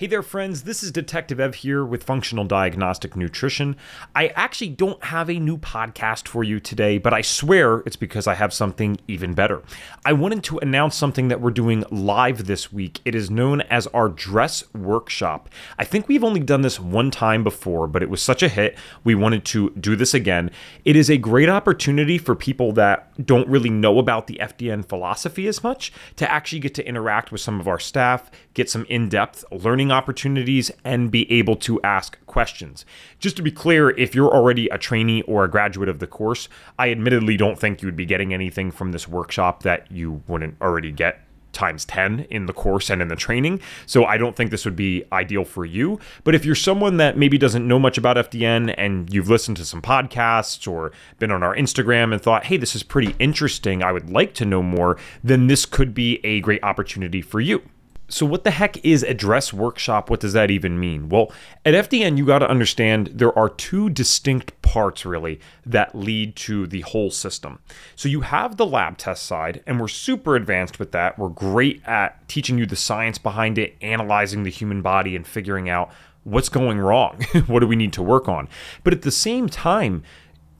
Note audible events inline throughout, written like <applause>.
Hey there, friends. This is Detective Ev here with Functional Diagnostic Nutrition. I actually don't have a new podcast for you today, but I swear it's because I have something even better. I wanted to announce something that we're doing live this week. It is known as our dress workshop. I think we've only done this one time before, but it was such a hit. We wanted to do this again. It is a great opportunity for people that don't really know about the FDN philosophy as much to actually get to interact with some of our staff, get some in depth learning opportunities and be able to ask questions. Just to be clear, if you're already a trainee or a graduate of the course, I admittedly don't think you would be getting anything from this workshop that you wouldn't already get times 10 in the course and in the training. So I don't think this would be ideal for you. But if you're someone that maybe doesn't know much about FDN and you've listened to some podcasts or been on our Instagram and thought, hey, this is pretty interesting, I would like to know more, then this could be a great opportunity for you. So, what the heck is a dress workshop? What does that even mean? Well, at FDN, you got to understand there are two distinct parts really that lead to the whole system. So, you have the lab test side, and we're super advanced with that. We're great at teaching you the science behind it, analyzing the human body, and figuring out what's going wrong. <laughs> what do we need to work on? But at the same time,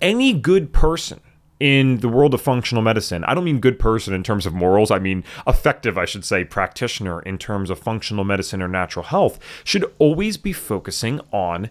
any good person in the world of functional medicine, I don't mean good person in terms of morals, I mean effective, I should say, practitioner in terms of functional medicine or natural health, should always be focusing on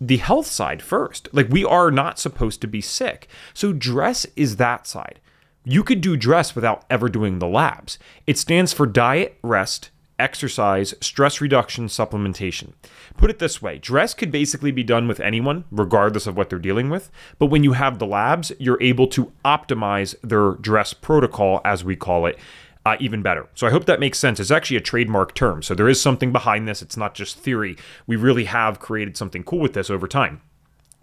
the health side first. Like, we are not supposed to be sick. So, dress is that side. You could do dress without ever doing the labs. It stands for diet, rest, exercise, stress reduction, supplementation. Put it this way dress could basically be done with anyone, regardless of what they're dealing with. But when you have the labs, you're able to optimize their dress protocol, as we call it. Uh, even better. So I hope that makes sense. It's actually a trademark term. So there is something behind this. It's not just theory. We really have created something cool with this over time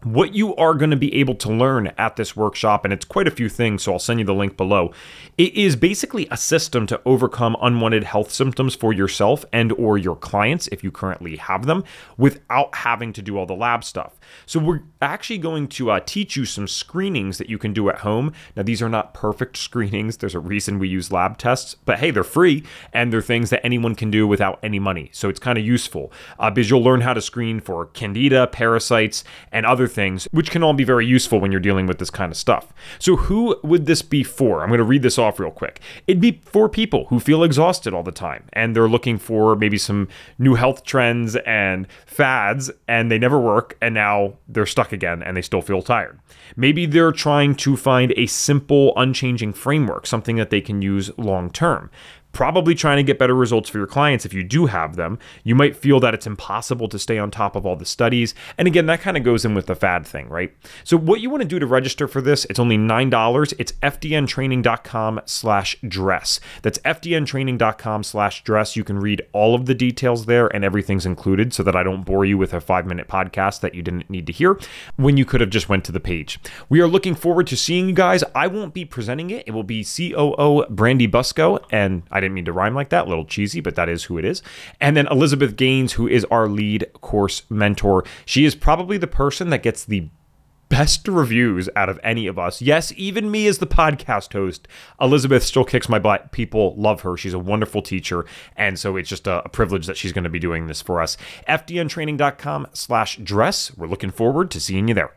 what you are going to be able to learn at this workshop and it's quite a few things so i'll send you the link below. It is basically a system to overcome unwanted health symptoms for yourself and or your clients if you currently have them without having to do all the lab stuff. So we're actually going to uh, teach you some screenings that you can do at home. Now these are not perfect <laughs> screenings. There's a reason we use lab tests but hey they're free and they're things that anyone can do without any money. So it's kind of useful. Uh, because you'll learn how to screen for candida parasites and other things, which can all be very useful when you're dealing with this kind of stuff. So, who would this be for? I'm going to read this off real quick. It'd be for people who feel exhausted all the time and they're looking for maybe some new health trends and fads and they never work and now they're stuck again and they still feel tired. Maybe they're trying to find a simple, unchanging framework, something that they can use long term probably trying to get better results for your clients if you do have them. You might feel that it's impossible to stay on top of all the studies. And again, that kind of goes in with the fad thing, right? So what you want to do to register for this, it's only $9. It's fdntraining.com slash dress. That's fdntraining.com slash dress. You can read all of the details there and everything's included so that I don't bore you with a five minute podcast that you didn't need to hear when you could have just went to the page. We are looking forward to seeing you guys. I won't be presenting it. It will be COO Brandy Busco and I didn't mean to rhyme like that, a little cheesy, but that is who it is. And then Elizabeth Gaines, who is our lead course mentor. She is probably the person that gets the best reviews out of any of us. Yes, even me as the podcast host, Elizabeth still kicks my butt. People love her. She's a wonderful teacher. And so it's just a, a privilege that she's going to be doing this for us. FDNtraining.com slash dress. We're looking forward to seeing you there.